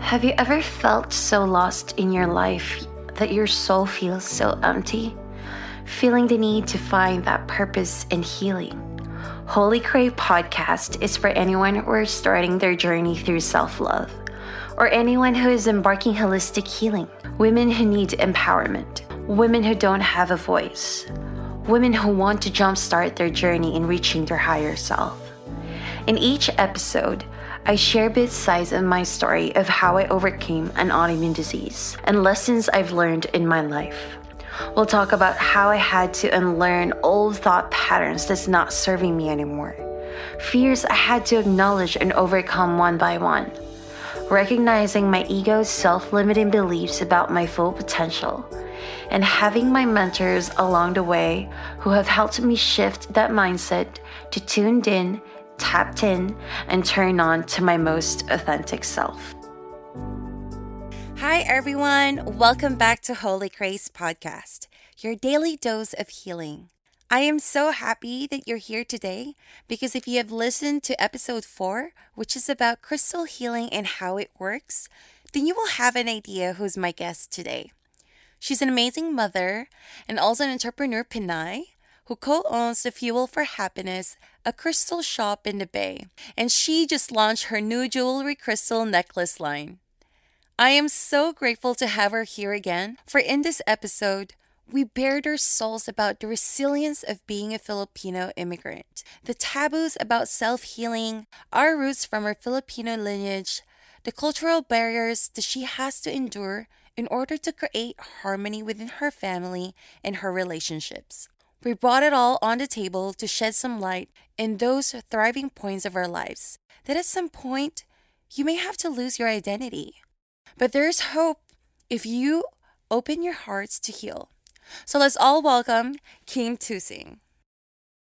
Have you ever felt so lost in your life that your soul feels so empty? Feeling the need to find that purpose and healing? Holy Crave podcast is for anyone who is starting their journey through self love, or anyone who is embarking holistic healing, women who need empowerment, women who don't have a voice, women who want to jumpstart their journey in reaching their higher self. In each episode, I share bit sides of my story of how I overcame an autoimmune disease and lessons I've learned in my life. We'll talk about how I had to unlearn old thought patterns that's not serving me anymore, fears I had to acknowledge and overcome one by one, recognizing my ego's self limiting beliefs about my full potential, and having my mentors along the way who have helped me shift that mindset to tuned in tapped in, and turn on to my most authentic self. Hi, everyone. Welcome back to Holy Grace Podcast, your daily dose of healing. I am so happy that you're here today because if you have listened to episode four, which is about crystal healing and how it works, then you will have an idea who's my guest today. She's an amazing mother and also an entrepreneur, Pinay, who co owns the Fuel Your Happiness, a crystal shop in the Bay, and she just launched her new jewelry crystal necklace line. I am so grateful to have her here again, for in this episode, we bared our souls about the resilience of being a Filipino immigrant, the taboos about self healing, our roots from our Filipino lineage, the cultural barriers that she has to endure in order to create harmony within her family and her relationships. We brought it all on the table to shed some light in those thriving points of our lives that at some point you may have to lose your identity. But there's hope if you open your hearts to heal. So let's all welcome Kim Tusing.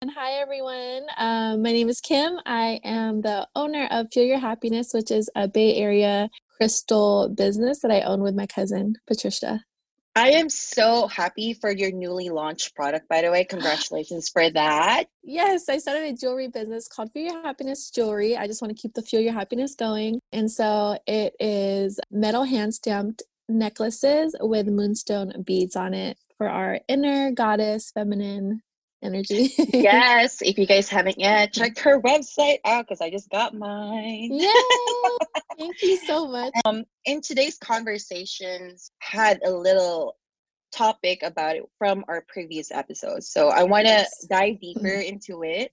And hi, everyone. Um, my name is Kim. I am the owner of Fuel Your Happiness, which is a Bay Area crystal business that I own with my cousin, Patricia. I am so happy for your newly launched product, by the way. Congratulations for that. Yes, I started a jewelry business called Fuel Your Happiness Jewelry. I just want to keep the Fuel Your Happiness going. And so it is metal hand stamped necklaces with moonstone beads on it for our inner goddess, feminine energy. yes, if you guys haven't yet, check her website out because I just got mine. Yay! Thank you so much. Um, in today's conversations, had a little topic about it from our previous episodes. So I want to yes. dive deeper mm-hmm. into it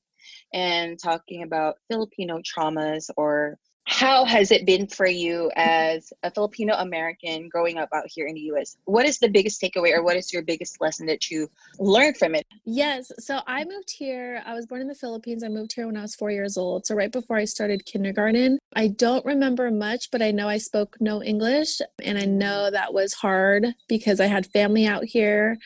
and talking about Filipino traumas or how has it been for you as a Filipino American growing up out here in the US? What is the biggest takeaway or what is your biggest lesson that you learned from it? Yes, so I moved here. I was born in the Philippines. I moved here when I was four years old. So, right before I started kindergarten, I don't remember much, but I know I spoke no English. And I know that was hard because I had family out here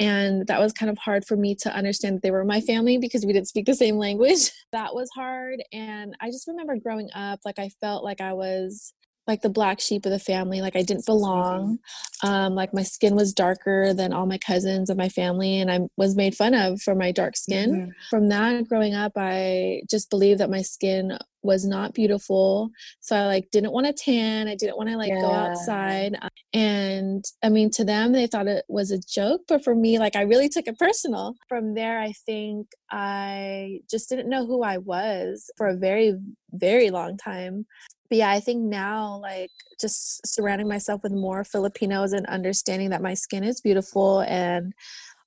and that was kind of hard for me to understand that they were my family because we didn't speak the same language. That was hard. And i just remember growing up like i felt like i was like the black sheep of the family like i didn't belong. Um, like my skin was darker than all my cousins and my family and i was made fun of for my dark skin. Mm-hmm. from that growing up i just believed that my skin was not beautiful so i like didn't want to tan i didn't want to like yeah. go outside and i mean to them they thought it was a joke but for me like i really took it personal. From there i think i just didn't know who i was for a very very long time but yeah, I think now, like, just surrounding myself with more Filipinos and understanding that my skin is beautiful and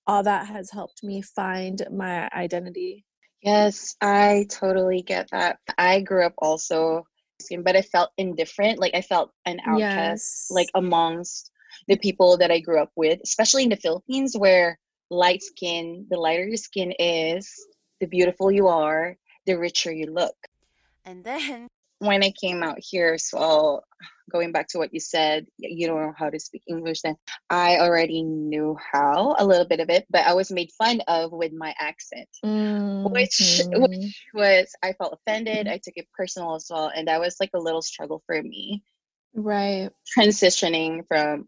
all that has helped me find my identity. Yes, I totally get that. I grew up also, skin, but I felt indifferent. Like, I felt an outcast, yes. like, amongst the people that I grew up with, especially in the Philippines, where light skin, the lighter your skin is, the beautiful you are, the richer you look. And then when I came out here, so going back to what you said, you don't know how to speak English then. I already knew how a little bit of it, but I was made fun of with my accent, mm-hmm. which which was I felt offended. I took it personal as well, and that was like a little struggle for me. Right. Transitioning from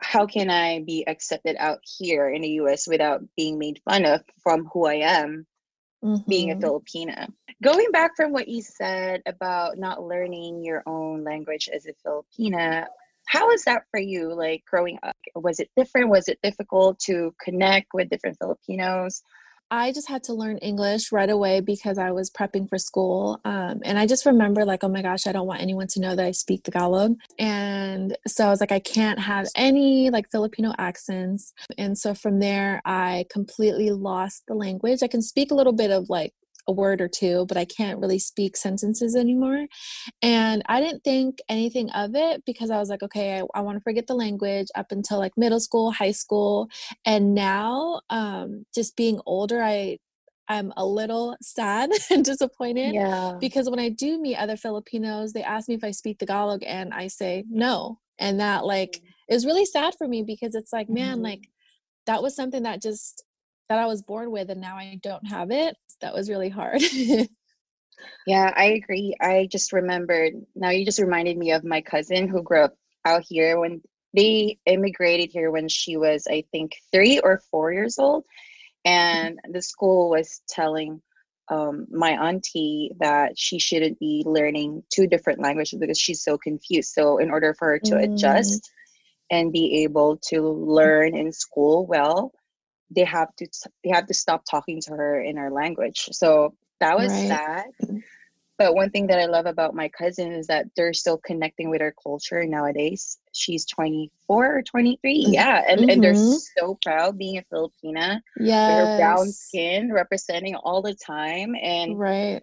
how can I be accepted out here in the US without being made fun of from who I am mm-hmm. being a mm-hmm. Filipina. Going back from what you said about not learning your own language as a Filipina, how was that for you? Like growing up, was it different? Was it difficult to connect with different Filipinos? I just had to learn English right away because I was prepping for school. Um, and I just remember, like, oh my gosh, I don't want anyone to know that I speak Tagalog. And so I was like, I can't have any like Filipino accents. And so from there, I completely lost the language. I can speak a little bit of like a word or two, but I can't really speak sentences anymore. And I didn't think anything of it because I was like, okay, I, I want to forget the language up until like middle school, high school. And now, um, just being older, I I'm a little sad and disappointed Yeah. because when I do meet other Filipinos, they ask me if I speak Tagalog and I say no. And that like is really sad for me because it's like, man, Mhm. like that was something that just that I was born with and now I don't have it. That was really hard. Yeah, I agree. I just remembered now you just reminded me of my cousin who grew up out here when they immigrated here when she was, I think, three or four years old. And the school was telling um, my auntie that she shouldn't be learning two different languages because she's so confused. So, in order for her to Mm. adjust and be able to learn in school well, they have to they have to stop talking to her in our language. So that was Right. sad. But one thing that I love about my cousin is that they're still connecting with our culture nowadays. She's 24 or 23. Mm. Yeah. And, and they're Mhm. so proud being a Filipina yeah her brown skin representing all the time. And Right.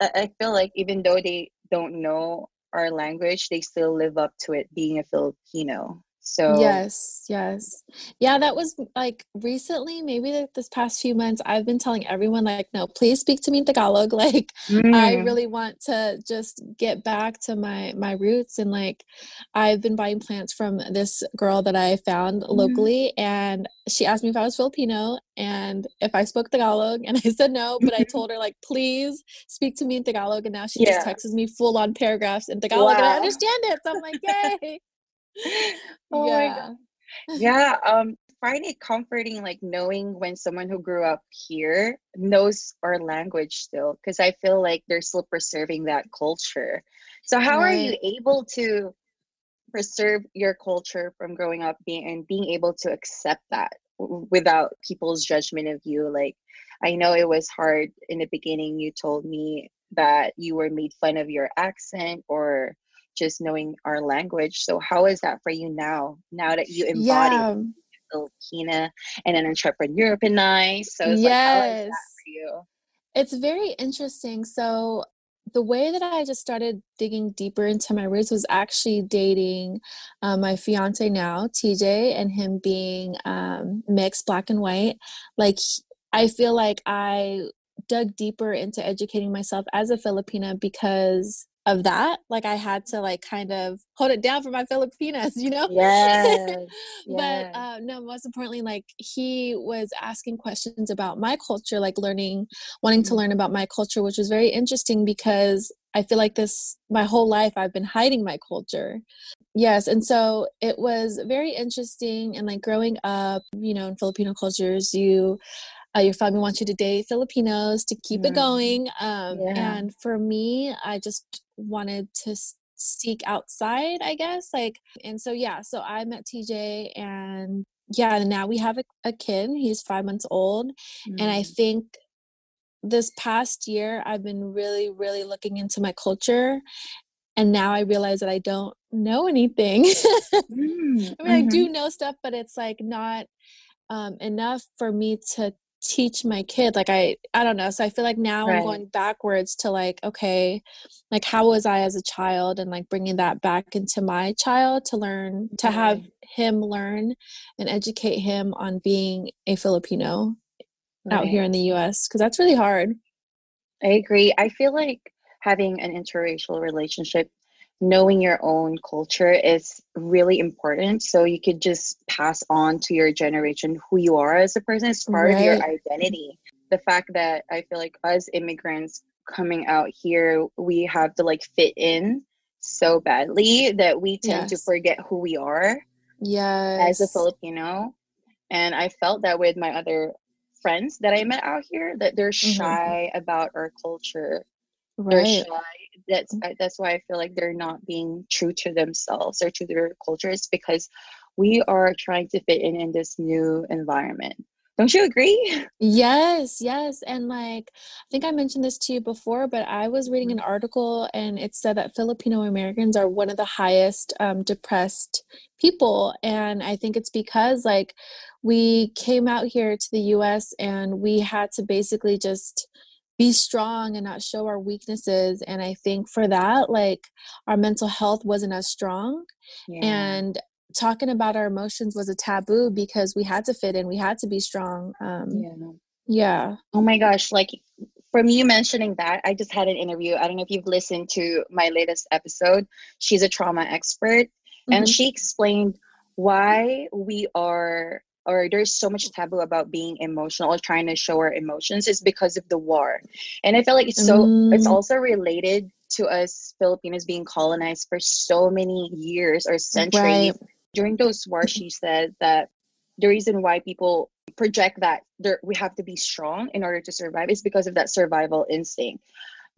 I, I feel like even though they don't know our language, they still live up to it being a Filipino. So Yes, yes. Yeah, that was like recently, maybe like this past few months, I've been telling everyone, like, no, please speak to me in Tagalog. Like, I Mm, really want to just get back to my my roots and like I've been buying plants from this girl that I found Mhm. locally and she asked me if I was Filipino and if I spoke Tagalog and I said no, but I told her like please speak to me in Tagalog and now she just texts me full on paragraphs in Tagalog and I understand it. So I'm like, yay. Oh my yeah. God. yeah um find it comforting like knowing when someone who grew up here knows our language still because i feel like they're still preserving that culture so how are you able to preserve your culture from growing up being and being able to accept that without people's judgment of you like i know it was hard in the beginning you told me that you were made fun of your accent or just knowing our language so how is that for you now now that you embody Yeah. Filipina and an entrepreneur Pinay. So it's like, how is that Yes. for you? It's very interesting. So, the way that I just started digging deeper into my roots was actually dating uh, my fiance now, TJ, and him being um, mixed black and white. Like, I feel like I dug deeper into educating myself as a Filipina because of that. Like, I had to, like, kind of hold it down for my Filipinas, you know? Yes. but yes. uh, no most importantly like he was asking questions about my culture like learning wanting to Mhm. learn about my culture which was very interesting because i feel like this my whole life i've been hiding my culture yes and so it was very interesting and like growing up you know in filipino cultures you uh, your family wants you to date filipinos to keep it Mhm. going um, Yeah. and for me i just wanted to seek outside i guess like and so yeah so i met tj and yeah and now we have a, a kid he's five months old and i Mm. think this past year i've been really really looking into my culture and now i realize that i don't know anything Mm, i mean i mhm. do know stuff but it's like not um, enough for me to teach my kid like i i don't know so i feel like now i'm going backwards to like okay like how was i as a child and like bringing that back into my child to learn to have him learn and educate him on being a filipino out here in the us because that's really hard. I agree. I feel like having an interracial relationship, knowing your own culture is really important. So you could just pass on to your generation who you are as a person. It's part of your identity. The fact that I feel like us immigrants coming out here, we have to like fit in so badly that we tend to forget who we are Yeah. as a Filipino. And I felt that with my other friends that I met out here that they're Mm-hmm. shy about our culture. They're Right. shy. That's that's why I feel like they're not being true to themselves or to their cultures because we are trying to fit in in this new environment. Don't you agree? Yes, yes. And like, I think I mentioned this to you before, but I was reading an article and it said that Filipino Americans are one of the highest um, depressed people. And I think it's because like we came out here to the US and we had to basically just be strong and not show our weaknesses. And I think for that, like our mental health wasn't as strong yeah. and talking about our emotions was a taboo because we had to fit in we had to be strong um yeah. yeah Oh my gosh, like from you mentioning that, I just had an interview. I don't know if you've listened to my latest episode. She's a trauma expert and Mhm. she explained why we are or there's so much taboo about being emotional or trying to show our emotions is because of the war. And I feel like it's so it's Mm. also related to us Filipinos being colonized for so many years or centuries. Right. During those wars, she said that the reason why people project that there, we have to be strong in order to survive is because of that survival instinct.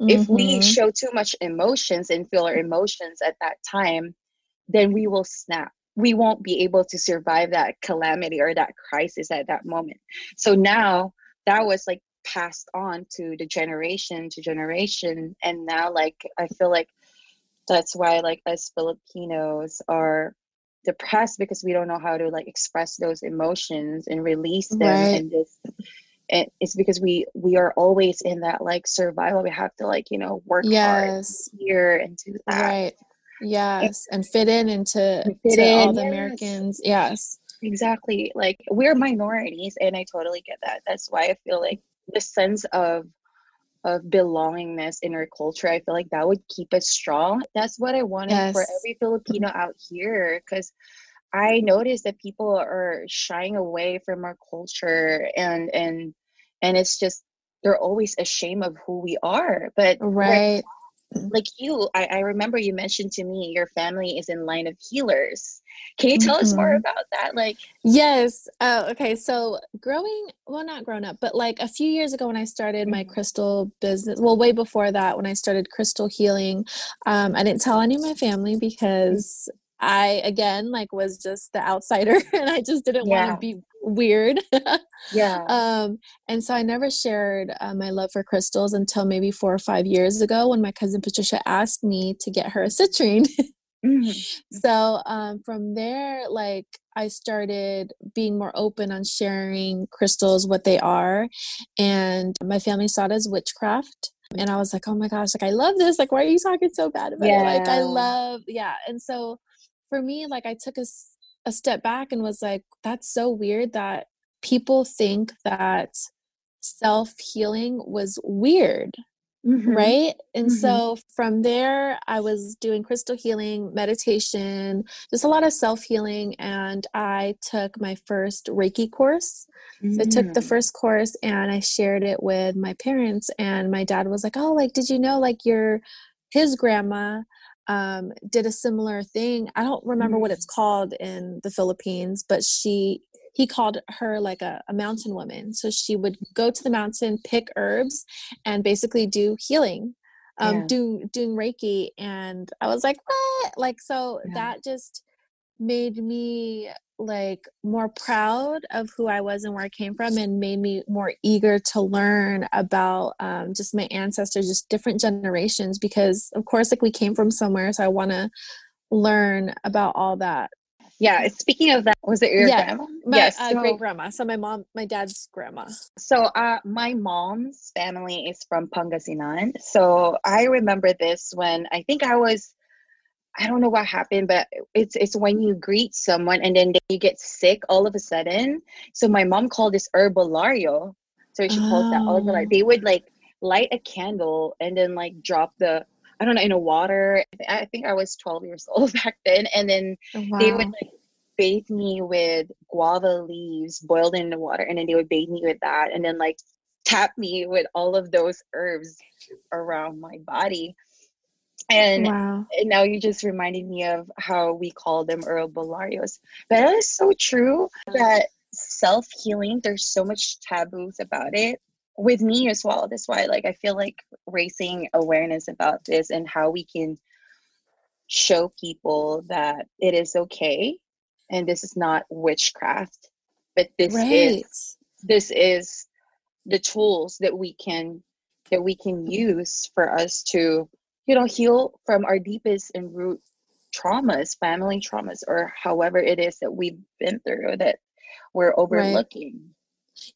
If we Mhm. show too much emotions and feel our emotions at that time, then we will snap. We won't be able to survive that calamity or that crisis at that moment. So now that was like passed on to the generation to generation. And now, like, I feel like that's why, like, us Filipinos are depressed because we don't know how to like express those emotions and release them Right. and this and it's because we we are always in that like survival we have to like you know work hard yes here and do that right yes and fit in into fit to all the yes. americans yes. Exactly like we're minorities and i totally get that. That's why i feel like the sense of of belongingness in our culture i feel like that would keep us strong. That's what i wanted for every filipino out here because i noticed that people are shying away from our culture and and and it's just they're always ashamed of who we are but right like you I, I remember you mentioned to me your family is in line of healers can you tell us more Mhm. about that like Yes. Uh, okay. So growing, well, not grown up, but like a few years ago when I started my Mhm. crystal business, well, way before that, when I started crystal healing, um, I didn't tell any of my family because I, again, like was just the outsider and I just didn't want to be weird. yeah um, and so I never shared uh, my love for crystals until maybe four or five years ago when my cousin Patricia asked me to get her a citrine. Mhm. So um, from there, like I started being more open on sharing crystals, what they are, and my family saw it as witchcraft. And I was like, oh my gosh, like I love this. Like, why are you talking so bad about it? Like, I love, yeah. And so for me, like I took a, a step back and was like, that's so weird that people think that self healing was weird Mhm. right and Mhm. so from there i was doing crystal healing meditation just a lot of self-healing and i took my first reiki course i took the Mm. first course and i shared it with my parents and my dad was like oh like did you know like your his grandma um, did a similar thing. I don't remember what it's called in the philippines but she he called her like a, a mountain woman. So she would go to the mountain pick herbs and basically do healing um Yeah. do doing reiki. And i was like what? Like so Yeah. that just made me like more proud of who i was and where i came from and made me more eager to learn about um, just my ancestors just different generations because of course like we came from somewhere so i want to learn about all that yeah speaking of that was it your Yeah. grandma my yes uh, so, great grandma so my mom my dad's grandma so uh my mom's family is from pangasinan so i remember this when i think i was I don't know what happened, but it's it's when you greet someone and then you get sick all of a sudden. So my mom called this herbolario. So she calls that Oh. herbolario. They would like light a candle and then like drop the I don't know in a water. I think I was 12 years old back then, and then wow. they would like bathe me with guava leaves boiled in the water, and then they would bathe me with that, and then like tap me with all of those herbs around my body. And wow and now you just reminded me of how we call them herbolarios. But that is so true that self healing, there's so much taboos about it with me as well. That's why, like, I feel like raising awareness about this and how we can show people that it is okay and this is not witchcraft, but this right. is this is the tools that we can that we can use for us to you know heal from our deepest and root traumas family traumas or however it is that we've been through that we're overlooking right.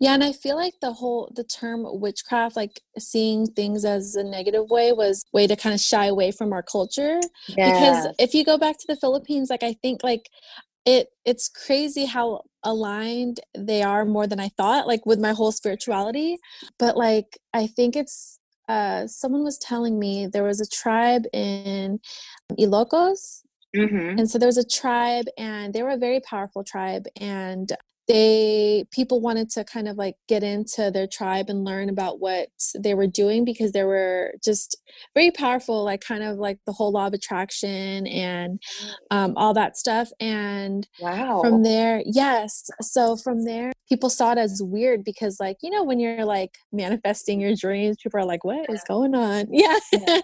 Yeah, and I feel like the whole the term witchcraft, like seeing things as a negative way, was way to kind of shy away from our culture. Yeah. Because if you go back to the Philippines, like I think like it it's crazy how aligned they are more than I thought, like with my whole spirituality. But like I think it's uh someone was telling me there was a tribe in Ilocos Mm-hmm. And so there was a tribe, and they were a very powerful tribe. And they people wanted to kind of like get into their tribe and learn about what they were doing because they were just very powerful like kind of like the whole law of attraction and um, all that stuff. And wow. from there yes so from there people saw it as weird because like you know when you're like manifesting your dreams people are like what is going on? Yeah, yeah.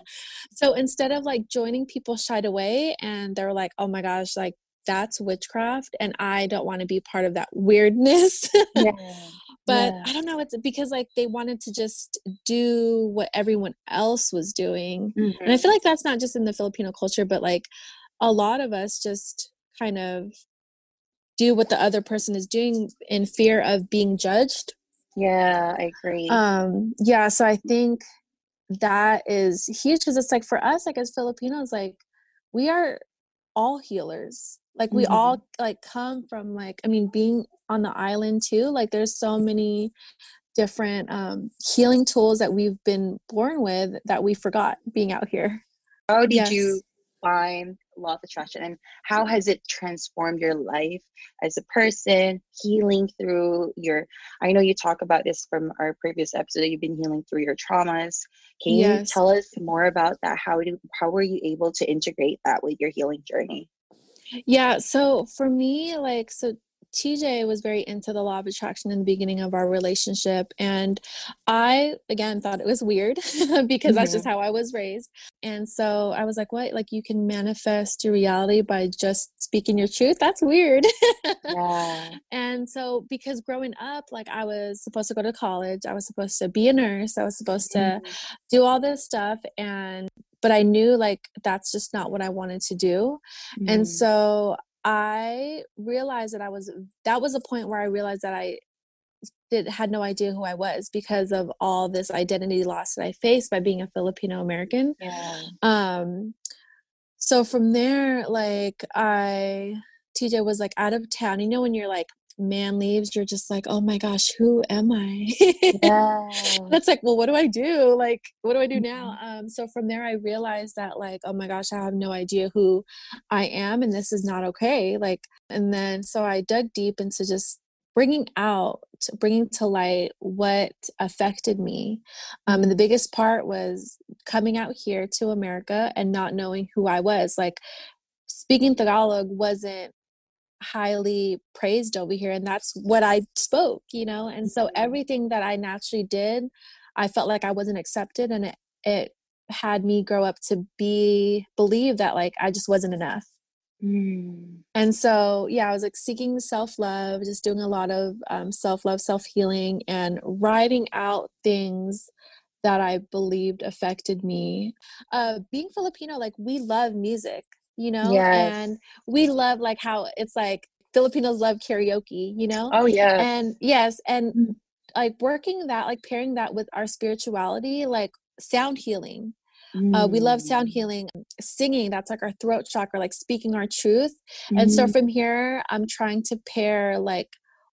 so instead of like joining people shied away and they're like oh my gosh like that's witchcraft and I don't want to be part of that weirdness. yeah. but yeah. I don't know, it's because like they wanted to just do what everyone else was doing. Mm-hmm. And I feel mm-hmm. like that's not just in the Filipino culture, but like a lot of us just kind of do what the other person is doing in fear of being judged. Yeah, I agree. Um yeah, so I think that is huge because it's like for us like as Filipinos like we are all healers like we mm-hmm. all like come from like i mean being on the island too like there's so many different um healing tools that we've been born with that we forgot being out here how did yes. you find law of attraction and how has it transformed your life as a person healing through your i know you talk about this from our previous episode you've been healing through your traumas can yes. you tell us more about that how do how were you able to integrate that with your healing journey yeah. So for me, like, so TJ was very into the law of attraction in the beginning of our relationship. And I, again, thought it was weird because that's just mm-hmm. how I was raised. And so I was like, what? Like, you can manifest your reality by just speaking your truth? That's weird. yeah. And so, because growing up, like, I was supposed to go to college, I was supposed to be a nurse, I was supposed to mm-hmm. do all this stuff. And but I knew like that's just not what I wanted to do. Mm. And so I realized that I was that was a point where I realized that I did had no idea who I was because of all this identity loss that I faced by being a Filipino American. Yeah. Um so from there like I TJ was like out of town. You know when you're like man leaves, you're just like, oh my gosh, who am I? Yeah. That's like, well, what do I do? Like, what do I do now? Mm-hmm. Um, so from there, I realized that, like, oh my gosh, I have no idea who I am, and this is not okay. Like, and then so I dug deep into just bringing out bringing to light what affected me um, and the biggest part was coming out here to america and not knowing who i was like speaking tagalog wasn't highly praised over here and that's what i spoke you know and so mm-hmm. everything that i naturally did i felt like i wasn't accepted and it, it had me grow up to be believe that like i just wasn't enough mm. and so yeah i was like seeking self-love just doing a lot of um, self-love self-healing and writing out things that i believed affected me uh, being filipino like we love music you know yes. and we love like how it's like filipinos love karaoke you know oh yeah and yes and mm. like working that like pairing that with our spirituality like sound healing mm. uh, we love sound mm. healing singing that's like our throat chakra like speaking our truth mm. and so mm-hmm. from here i'm trying to pair like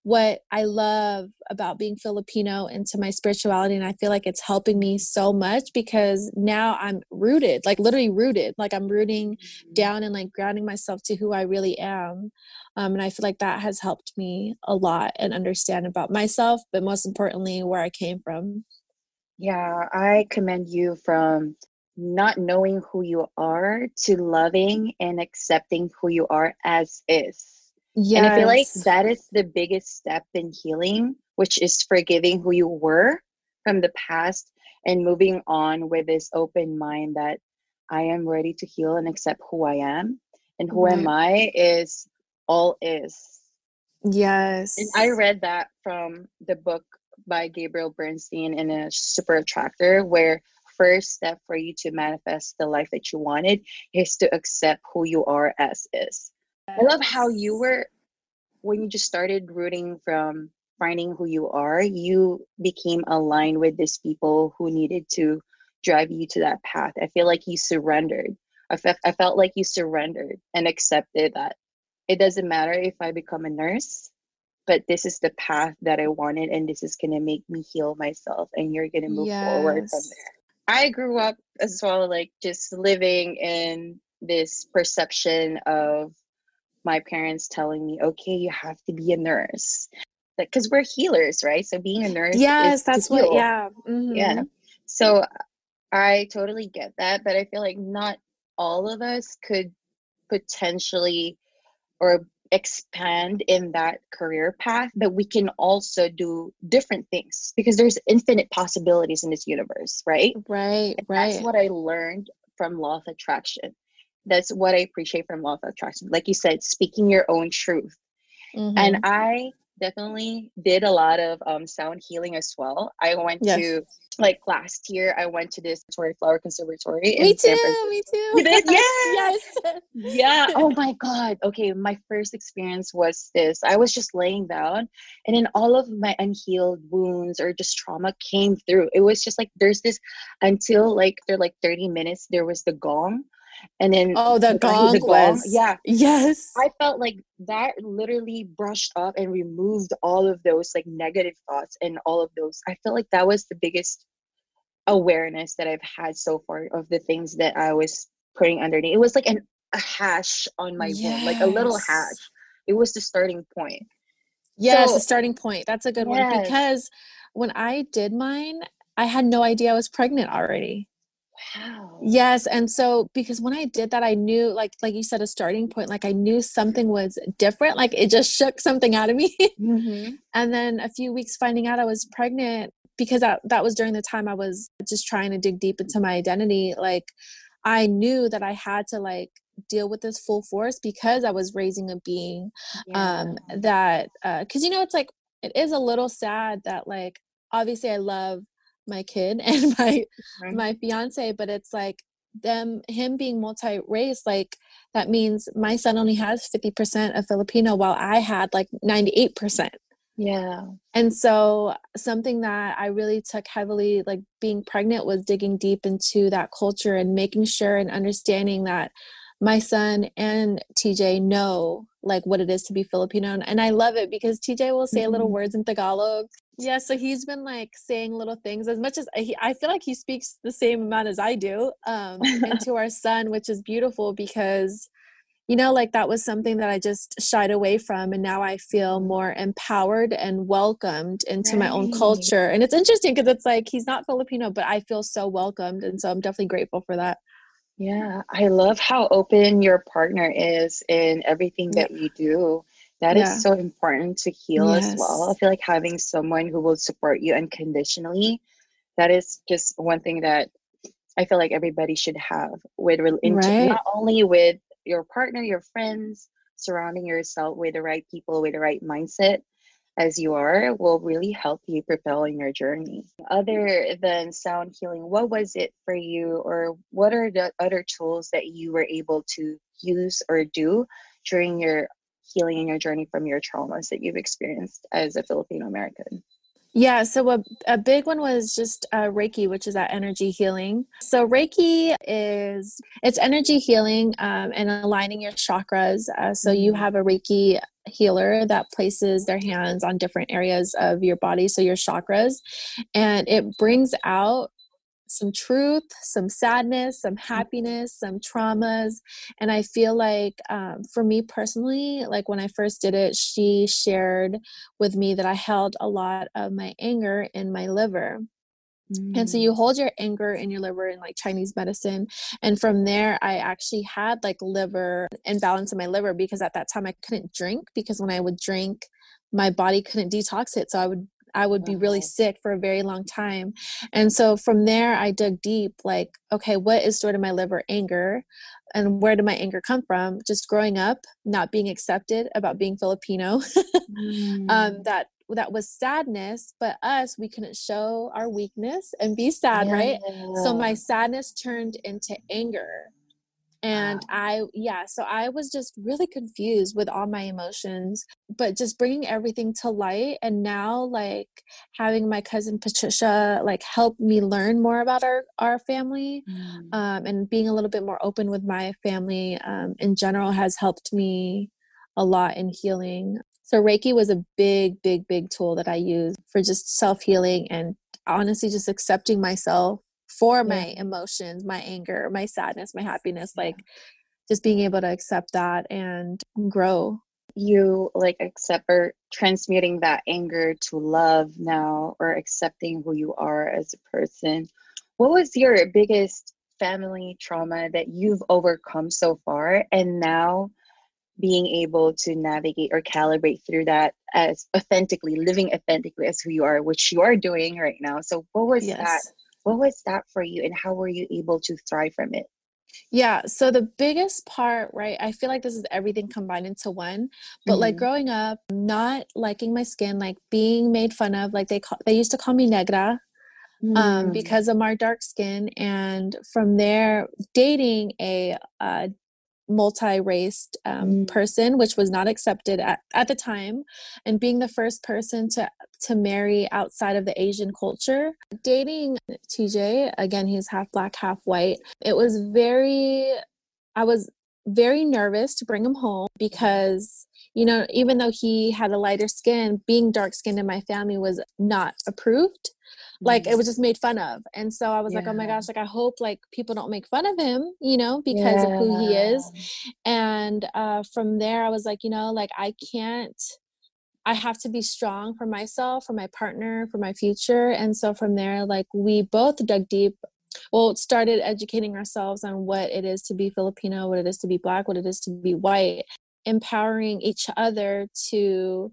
what I love about being Filipino into my spirituality. And I feel like it's helping me so much because now I'm rooted, like literally rooted. Like I'm rooting mm-hmm. down and like grounding myself to who I really am. Um, and I feel like that has helped me a lot and understand about myself, but most importantly, where I came from. Yeah, I commend you from not knowing who you are to loving and accepting who you are as is Yes. And I feel like that is the biggest step in healing, which is forgiving who you were from the past and moving on with this open mind that I am ready to heal and accept who I am. And who right. am I is all is. Yes. And I read that from the book by Gabrielle Bernstein in a super attractor where first step for you to manifest the life that you wanted is to accept who you are as is. I love how you were when you just started rooting from finding who you are, you became aligned with these people who needed to drive you to that path. I feel like you surrendered. I, fe- I felt like you surrendered and accepted that it doesn't matter if I become a nurse, but this is the path that I wanted, and this is going to make me heal myself, and you're going to move yes. forward from there. I grew up as well, like just living in this perception of my parents telling me, okay, you have to be a nurse. Because we're healers, right? So being a nurse. Yes, that's what, yeah. Mm-hmm. Yeah. So I totally get that, but I feel like not all of us could potentially or expand in that career path, but we can also do different things because there's infinite possibilities in this universe, right? Right, and right. That's what I learned from law of attraction. That's what I appreciate from law of attraction. Like you said, speaking your own truth. Mm-hmm. And I definitely did a lot of um, sound healing as well. I went yes. to like last year, I went to this Torrey Flower Conservatory. Me too. Me too. You did? Yeah. yes. Yeah. Oh my God. Okay. My first experience was this. I was just laying down, and then all of my unhealed wounds or just trauma came through. It was just like there's this until like they're like 30 minutes, there was the gong and then oh the gong, the gong was yeah. Yes. I felt like that literally brushed up and removed all of those like negative thoughts and all of those i felt like that was the biggest awareness that i've had so far of the things that i was putting underneath it was like an, a hash on my yes. wound like a little hash. It was the starting point. Yes so, the starting point. That's a good yes. one because when i did mine i had no idea i was pregnant already Wow. Yes, and so because when I did that, I knew, like, like you said, a starting point. Like I knew something was different. Like it just shook something out of me. Mm-hmm. and then a few weeks finding out I was pregnant because that that was during the time I was just trying to dig deep into my identity. Like I knew that I had to like deal with this full force because I was raising a being. Yeah. Um, that uh because you know it's like it is a little sad that like obviously I love my kid and my right. my fiance but it's like them him being multi-race like that means my son only has 50% of filipino while i had like 98% yeah and so something that i really took heavily like being pregnant was digging deep into that culture and making sure and understanding that my son and TJ know like what it is to be Filipino. And I love it because TJ will say mm-hmm. little words in Tagalog yeah, so he's been like saying little things as much as I, I feel like he speaks the same amount as I do um, into our son, which is beautiful because, you know, like that was something that I just shied away from. And now I feel more empowered and welcomed into right. my own culture. And it's interesting because it's like he's not Filipino, but I feel so welcomed. And so I'm definitely grateful for that. Yeah, I love how open your partner is in everything that you do. That yeah. is so important to heal yes. as well. I feel like having someone who will support you unconditionally, that is just one thing that I feel like everybody should have with right. not only with your partner, your friends, surrounding yourself with the right people with the right mindset as you are will really help you propel in your journey. Other than sound healing, what was it for you, or what are the other tools that you were able to use or do during your healing in your journey from your traumas that you've experienced as a Filipino American? Yeah, so a, a big one was just uh, Reiki, which is that energy healing. So Reiki is it's energy healing um, and aligning your chakras. Uh, so you mm-hmm. have a Reiki healer that places their hands on different areas of your body, so your chakras, and it brings out some truth, some sadness, some mm-hmm. happiness, some traumas. And I feel like um, for me personally, like when I first did it, she shared with me that I held a lot of my anger in my liver. Mm. And so you mm. hold your anger in your liver in like Chinese medicine. And from there, I actually had like liver imbalance in my liver because at that time I couldn't drink because when I would drink, my body couldn't detox it. So I would I would be really sick for a very long time. And so from there, I dug deep like, okay, what is stored in my liver? Anger. And where did my anger come from? Just growing up, not being accepted about being Filipino. mm. um, that that was sadness but us we couldn't show our weakness and be sad yeah. right so my sadness turned into anger and wow. i yeah so i was just really confused with all my emotions but just bringing everything to light and now like having my cousin patricia like help me learn more about our our family mm. um, and being a little bit more open with my family um, in general has helped me a lot in healing so Reiki was a big, big, big tool that I used for just self healing and honestly just accepting myself for yeah. my emotions, my anger, my sadness, my happiness, like just being able to accept that and grow. You like accept or transmuting that anger to love now or accepting who you are as a person. What was your biggest family trauma that you've overcome so far? And now being able to navigate or calibrate through that as authentically living authentically as who you are which you are doing right now so what was yes. that what was that for you and how were you able to thrive from it yeah so the biggest part right i feel like this is everything combined into one but mm-hmm. like growing up not liking my skin like being made fun of like they call they used to call me negra um, mm. because of my dark skin and from there dating a, a multi-raced um, mm. person which was not accepted at, at the time. And being the first person to to marry outside of the asian culture. Dating tj again he's half black half white. It was very i was very nervous to bring him home because you know even though he had a lighter skin being dark skinned in my family was not approved like it was just made fun of and so i was yeah. like oh my gosh like i hope like people don't make fun of him you know because yeah. of who he is and uh from there i was like you know like i can't i have to be strong for myself for my partner for my future and so from there like we both dug deep well started educating ourselves on what it is to be filipino what it is to be black what it is to be white empowering each other to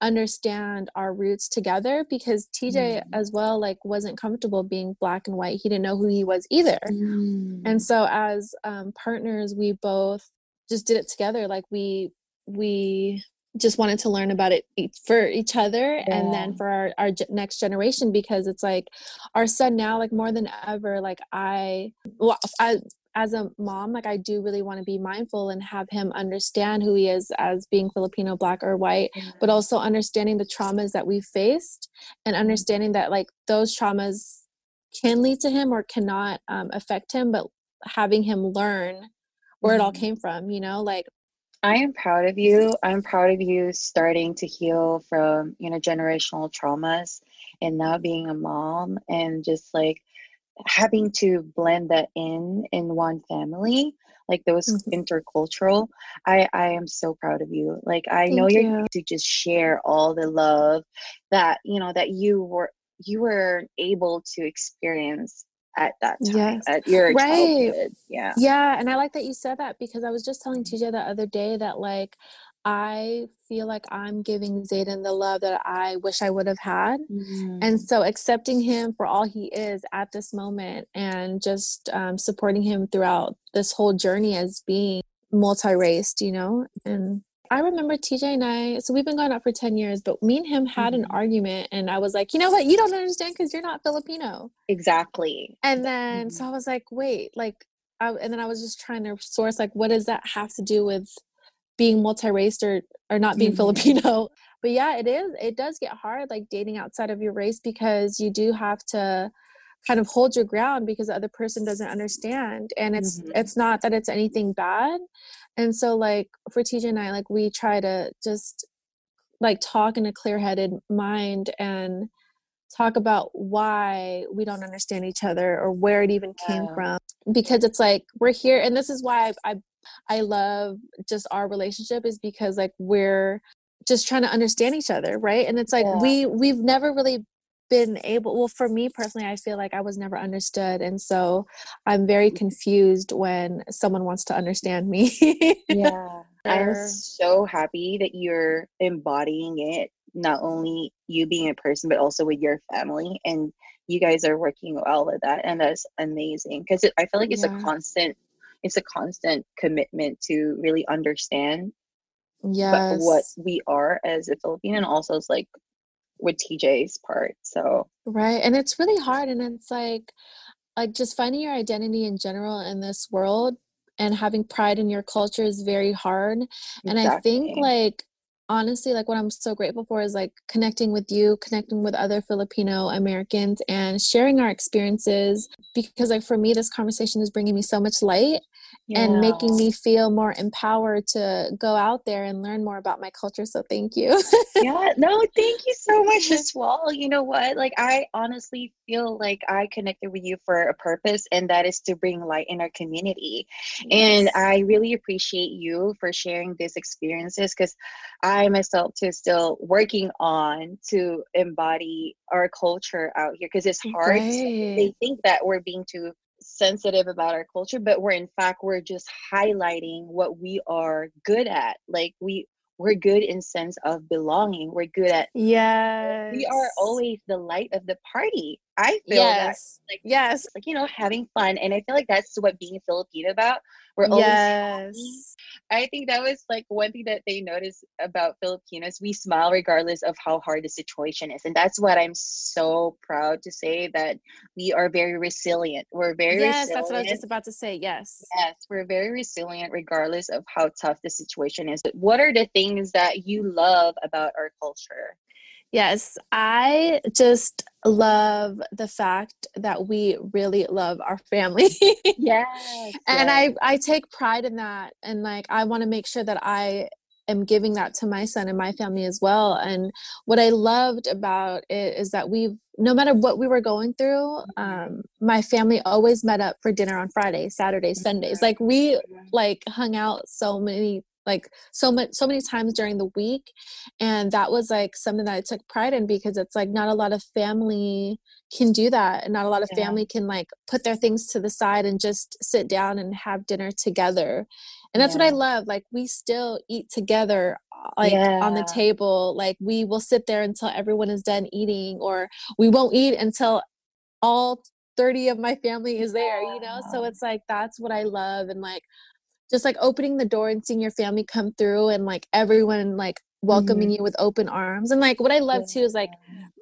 understand our roots together because TJ mm. as well like wasn't comfortable being black and white. He didn't know who he was either. Mm. And so as um, partners we both just did it together like we we just wanted to learn about it for each other yeah. and then for our, our next generation because it's like our son now like more than ever like i well i as a mom, like I do really want to be mindful and have him understand who he is as being Filipino, black, or white, but also understanding the traumas that we faced and mm-hmm. understanding that like those traumas can lead to him or cannot um, affect him, but having him learn where it all mm-hmm. came from, you know, like I am proud of you. I'm proud of you starting to heal from, you know, generational traumas and now being a mom and just like having to blend that in in one family like those mm-hmm. intercultural i i am so proud of you like i Thank know you're you. to just share all the love that you know that you were you were able to experience at that time yes. at your right childhood. yeah yeah and i like that you said that because i was just telling tj the other day that like I feel like I'm giving Zayden the love that I wish I would have had. Mm-hmm. And so accepting him for all he is at this moment and just um, supporting him throughout this whole journey as being multi raced, you know? And I remember TJ and I, so we've been going out for 10 years, but me and him had mm-hmm. an argument. And I was like, you know what? You don't understand because you're not Filipino. Exactly. And then, mm-hmm. so I was like, wait, like, I, and then I was just trying to source, like, what does that have to do with being multi-raced or or not being mm-hmm. Filipino. But yeah, it is it does get hard like dating outside of your race because you do have to kind of hold your ground because the other person doesn't understand and it's mm-hmm. it's not that it's anything bad. And so like for TJ and I like we try to just like talk in a clear-headed mind and talk about why we don't understand each other or where it even came yeah. from because it's like we're here and this is why I, I I love just our relationship is because like we're just trying to understand each other, right? And it's like yeah. we we've never really been able well for me personally i feel like i was never understood and so i'm very mm-hmm. confused when someone wants to understand me yeah i'm so happy that you're embodying it not only you being a person but also with your family and you guys are working well with that and that's amazing because i feel like it's yeah. a constant it's a constant commitment to really understand yes. what we are as a Filipino and also it's like with TJ's part. So right. And it's really hard and it's like like just finding your identity in general in this world and having pride in your culture is very hard. Exactly. And I think like honestly like what i'm so grateful for is like connecting with you connecting with other filipino americans and sharing our experiences because like for me this conversation is bringing me so much light yeah. and making me feel more empowered to go out there and learn more about my culture so thank you yeah no thank you so much as well you know what like i honestly feel like i connected with you for a purpose and that is to bring light in our community yes. and i really appreciate you for sharing these experiences because i myself too still working on to embody our culture out here because it's oh, hard. Right. They think that we're being too sensitive about our culture, but we're in fact we're just highlighting what we are good at. Like we we're good in sense of belonging. We're good at yeah We are always the light of the party. I feel yes. that like yes, like you know having fun, and I feel like that's what being a Filipino about. We're always yes. Happy. I think that was like one thing that they noticed about Filipinos. We smile regardless of how hard the situation is, and that's what I'm so proud to say that we are very resilient. We're very yes, resilient. that's what I was just about to say. Yes, yes, we're very resilient regardless of how tough the situation is. But what are the things that you love about our culture? Yes, I just love the fact that we really love our family. yes. and I I take pride in that and like I want to make sure that I am giving that to my son and my family as well. And what I loved about it is that we've no matter what we were going through, um, my family always met up for dinner on Friday, Saturday, Sundays. Like we like hung out so many like so much so many times during the week and that was like something that i took pride in because it's like not a lot of family can do that and not a lot of yeah. family can like put their things to the side and just sit down and have dinner together and that's yeah. what i love like we still eat together uh, like yeah. on the table like we will sit there until everyone is done eating or we won't eat until all 30 of my family is there you know so it's like that's what i love and like just like opening the door and seeing your family come through and like everyone like welcoming mm-hmm. you with open arms and like what i love too is like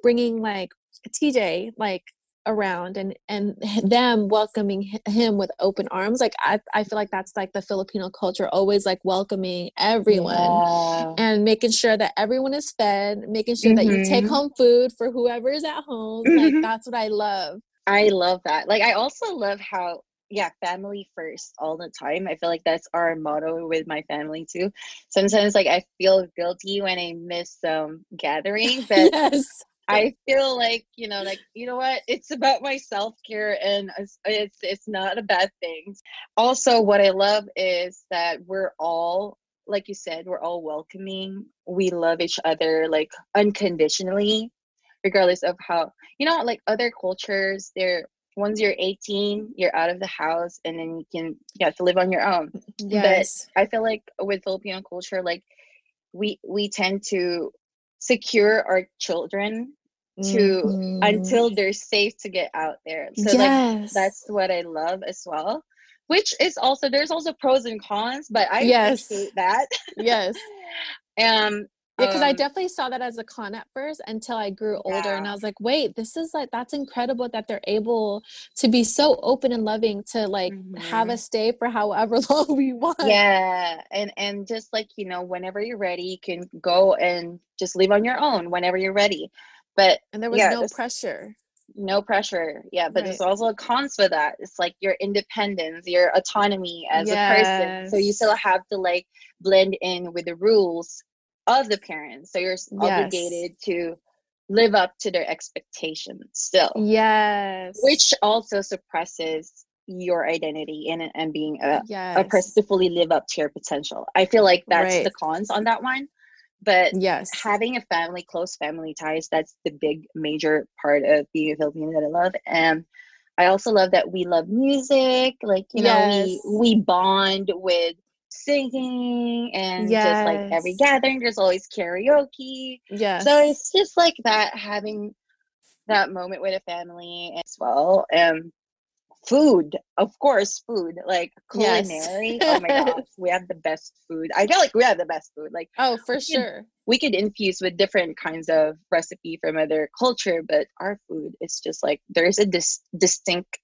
bringing like tj like around and and them welcoming him with open arms like i i feel like that's like the filipino culture always like welcoming everyone yeah. and making sure that everyone is fed making sure mm-hmm. that you take mm-hmm. home food for whoever is at home mm-hmm. like that's what i love i love that like i also love how yeah, family first all the time. I feel like that's our motto with my family too. Sometimes like I feel guilty when I miss um gatherings, but yes. I feel like you know, like you know what? It's about my self care, and it's it's not a bad thing. Also, what I love is that we're all, like you said, we're all welcoming. We love each other like unconditionally, regardless of how you know, like other cultures, they're once you're 18 you're out of the house and then you can you have to live on your own yes but i feel like with filipino culture like we we tend to secure our children to mm-hmm. until they're safe to get out there so yes. like that's what i love as well which is also there's also pros and cons but i yes. appreciate that yes um because um, I definitely saw that as a con at first until I grew older, yeah. and I was like, "Wait, this is like that's incredible that they're able to be so open and loving to like mm-hmm. have us stay for however long we want." Yeah, and and just like you know, whenever you're ready, you can go and just leave on your own whenever you're ready. But and there was yeah, no this, pressure. No pressure. Yeah, but right. there's also a cons for that. It's like your independence, your autonomy as yes. a person. So you still have to like blend in with the rules of the parents. So you're yes. obligated to live up to their expectations still. Yes. Which also suppresses your identity and and being a, yes. a person to fully live up to your potential. I feel like that's right. the cons on that one. but yes having a family close family ties that's the big major part of being a filipino that i love and i also love that we love music like you Yes. know we we bond with singing and just like every gathering there's always karaoke. Yeah so it's just like that having that moment with a family as well and food of course food like Yes. culinary oh my gosh we have the best food. I feel like we have the best food like oh for could- sure. we could infuse with different kinds of recipe from other culture but our food is just like there's a dis- distinct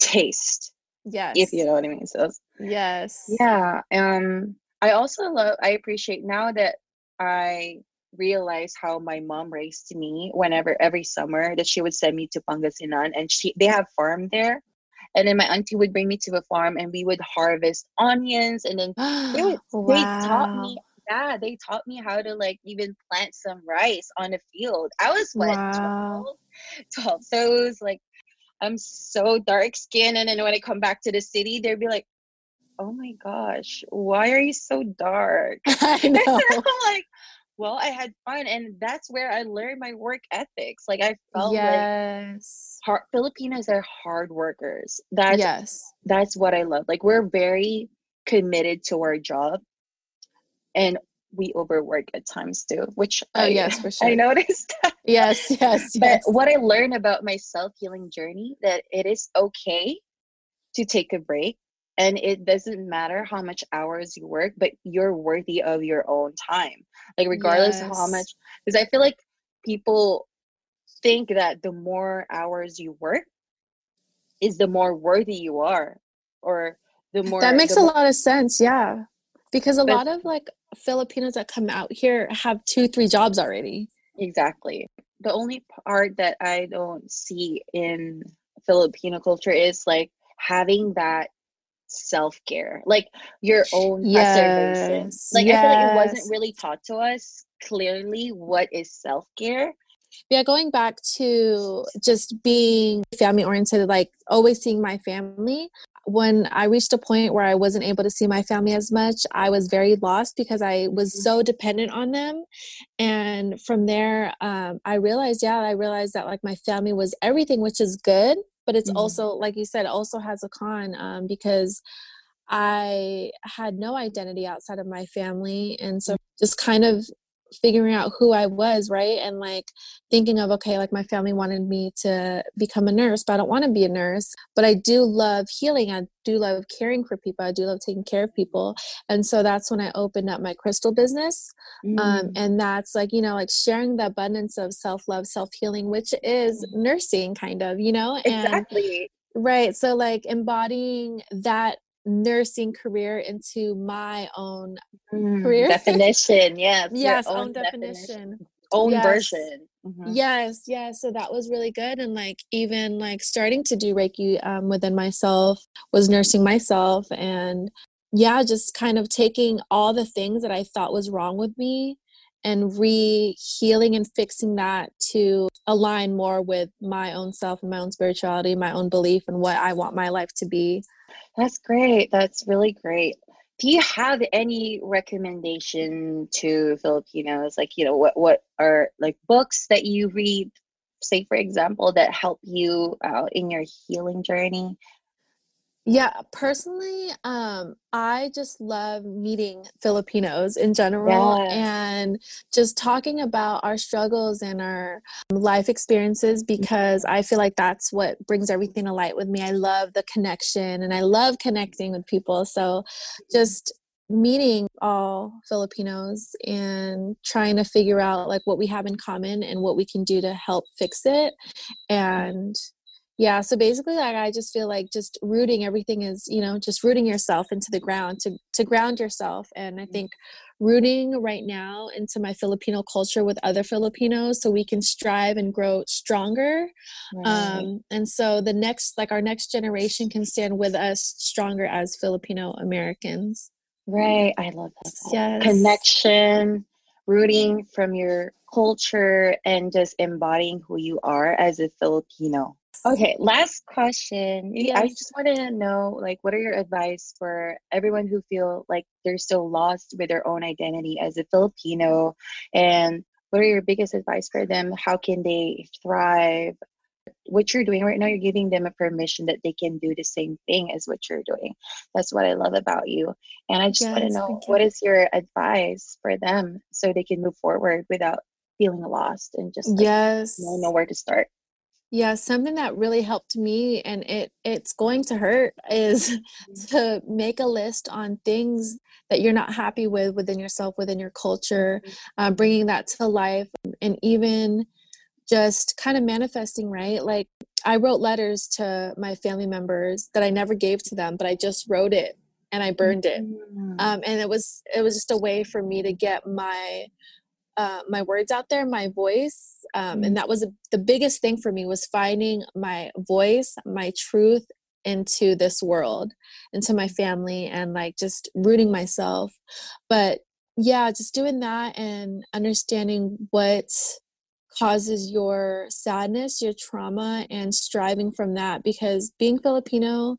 taste yes. If you know what i mean so yes. Yeah um i also love i appreciate now that i realize how my mom raised me whenever every summer that she would send me to pangasinan and she they have farm there and then my auntie would bring me to the farm and we would harvest onions and then they, would, they taught me yeah they taught me how to like even plant some rice on a field. I was what Wow. 12 12 so it was like i'm so dark skinned and then when i come back to the city they'd be like oh my gosh why are you so dark I know. i'm like well i had fun and that's where i learned my work ethics like i felt like yes. hard, filipinos are hard workers that's yes. that's what I love. Like we're very committed to our job and we overwork at times too, which Oh, I, yes, for I noticed. Yes. Yes. but Yes. what I learned about my self-healing journey that it is okay to take a break and it doesn't matter how much hours you work, but you're worthy of your own time. Like regardless of how much because I feel like people think that the more hours you work is the more worthy you are or the more that makes the a lot of sense. Yeah. Because a But- lot of like Filipinos that come out here have two, three jobs already. exactly the only part that i don't see in filipino culture is like having that self-care like your own preservation Yes, like i feel like it wasn't really taught to us clearly what is self-care Yeah, going back to just being family oriented, like always seeing my family. When I reached a point where I wasn't able to see my family as much, I was very lost because I was so dependent on them. And from there, um, I realized, yeah, I realized that like my family was everything, which is good. But it's Mhm. also, like you said, also has a con um, because I had no identity outside of my family. And so just kind of figuring out who I was, right? And like thinking of, okay, like my family wanted me to become a nurse, but I don't want to be a nurse. But I do love healing. I do love caring for people. I do love taking care of people. And so that's when I opened up my crystal business. Um, Mm, and that's like, you know, like sharing the abundance of self love, self healing, which is nursing kind of, you know? And exactly Right. So, like embodying that nursing career into my own Mm, career. definition yes yes own definition own Yes. version Mhm. yes yes so that was really good and like even like starting to do reiki um, within myself was nursing myself and yeah just kind of taking all the things that i thought was wrong with me and re healing and fixing that to align more with my own self and my own spirituality my own belief and what i want my life to be That's great. That's really great. Do you have any recommendation to Filipinos? Like, you know, what what are like books that you read, say for example, that help you out in your healing journey? Yeah, personally, um, I just love meeting Filipinos in general Yes. and just talking about our struggles and our um, life experiences mm-hmm. because I feel like that's what brings everything to light with me. I love the connection and I love connecting with people. So just meeting all Filipinos and trying to figure out like what we have in common and what we can do to help fix it mm-hmm. and yeah so basically like i just feel like just rooting everything is you know just rooting yourself into the ground to to ground yourself and i think rooting right now into my filipino culture with other filipinos so we can strive and grow stronger Right. um and so the next like our next generation can stand with us stronger as filipino americans right. I love that. yes Connection, rooting from your culture, and just embodying who you are as a Filipino. Okay, last question. I just want to know, like, what are your advice for everyone who feel like they're still lost with their own identity as a Filipino? And what are your biggest advice for them? How can they thrive? What you're doing right now, you're giving them a permission that they can do the same thing as what you're doing. That's what I love about you. And I just want to know what is your advice for them so they can move forward without feeling lost and just like Yes. know where to start. Yeah, something that really helped me and it it's going to hurt is to make a list on things that you're not happy with within yourself, within your culture, uh, bringing that to life, and even just kind of manifesting, right? Like I wrote letters to my family members that I never gave to them, but I just wrote it and I burned it. Mm. Um, and it was it was just a way for me to get my uh, my words out there, my voice, um, and that was a, the biggest thing for me was finding my voice, my truth into this world, into my family, and like just rooting myself. But yeah, just doing that and understanding what causes your sadness, your trauma, and striving from that because being Filipino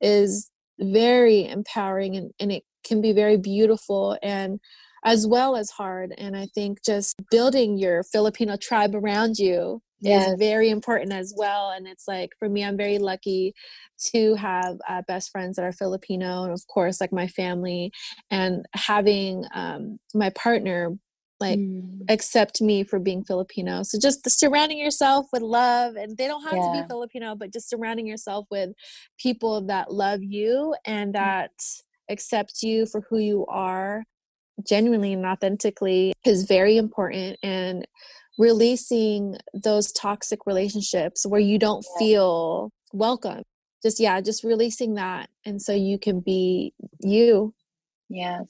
is very empowering and, and it can be very beautiful and as well as hard. And I think just building your Filipino tribe around you Yes. is very important as well. And it's like for me, I'm very lucky to have uh, best friends that are Filipino, and of course, like my family, and having um, my partner like Mm. accept me for being Filipino. So just the surrounding yourself with love, and they don't have to be Filipino, but just surrounding yourself with people that love you and that accept you for who you are genuinely and authentically is very important. And releasing those toxic relationships where you don't Yeah. feel welcome. Just, yeah, just releasing that. And so you can be you. Yes.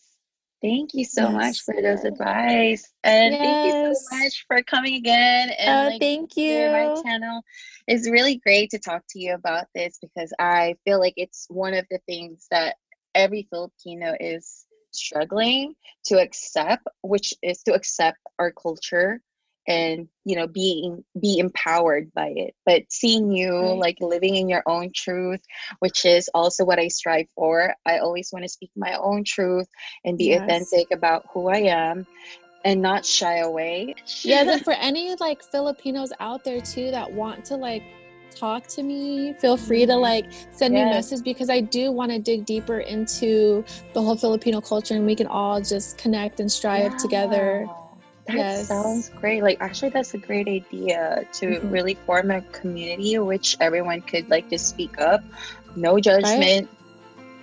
Thank you so much for those advice. And thank you so much for coming again and Oh, like thank you. my channel. It's really great to talk to you about this because I feel like it's one of the things that every Filipino is struggling to accept, which is to accept our culture and you know being be empowered by it but seeing you Right. like living in your own truth which is also what i strive for i always want to speak my own truth and be Yes. authentic about who i am and not shy away Yes, and for any like Filipinos out there too that want to like talk to me, feel free to like send me a Yes. message because I do want to dig deeper into the whole Filipino culture and we can all just connect and strive together. Yeah. That Yes. sounds great. Like actually that's a great idea to Mhm. really form a community which everyone could like just speak up, no judgment,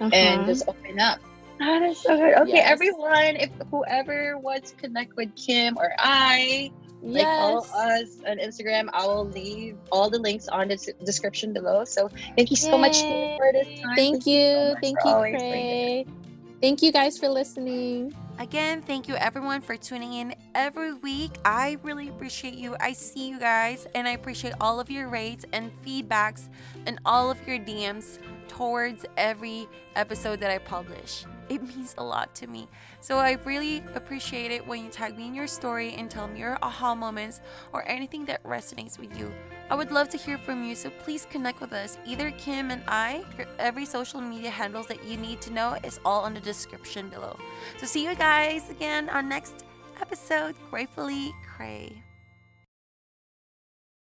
and Uh-huh. just open up. That is so good. Okay, Yes. everyone, if whoever wants to connect with Kim or I, like follow us on Instagram, I will leave all the links on the description below. So thank you so much for this time. Thank so you. Thank you, always bringing it. Khrey. Thank you guys for listening. Again, thank you everyone for tuning in every week. I really appreciate you. I see you guys, and I appreciate all of your rates and feedbacks and all of your DMs towards every episode that I publish. It means a lot to me. So I really appreciate it when you tag me in your story and tell me your aha moments or anything that resonates with you. I would love to hear from you, so please connect with us. Either Kim and I, every social media handles that you need to know is all in the description below. So see you guys again on next episode. Gratefully Khrey.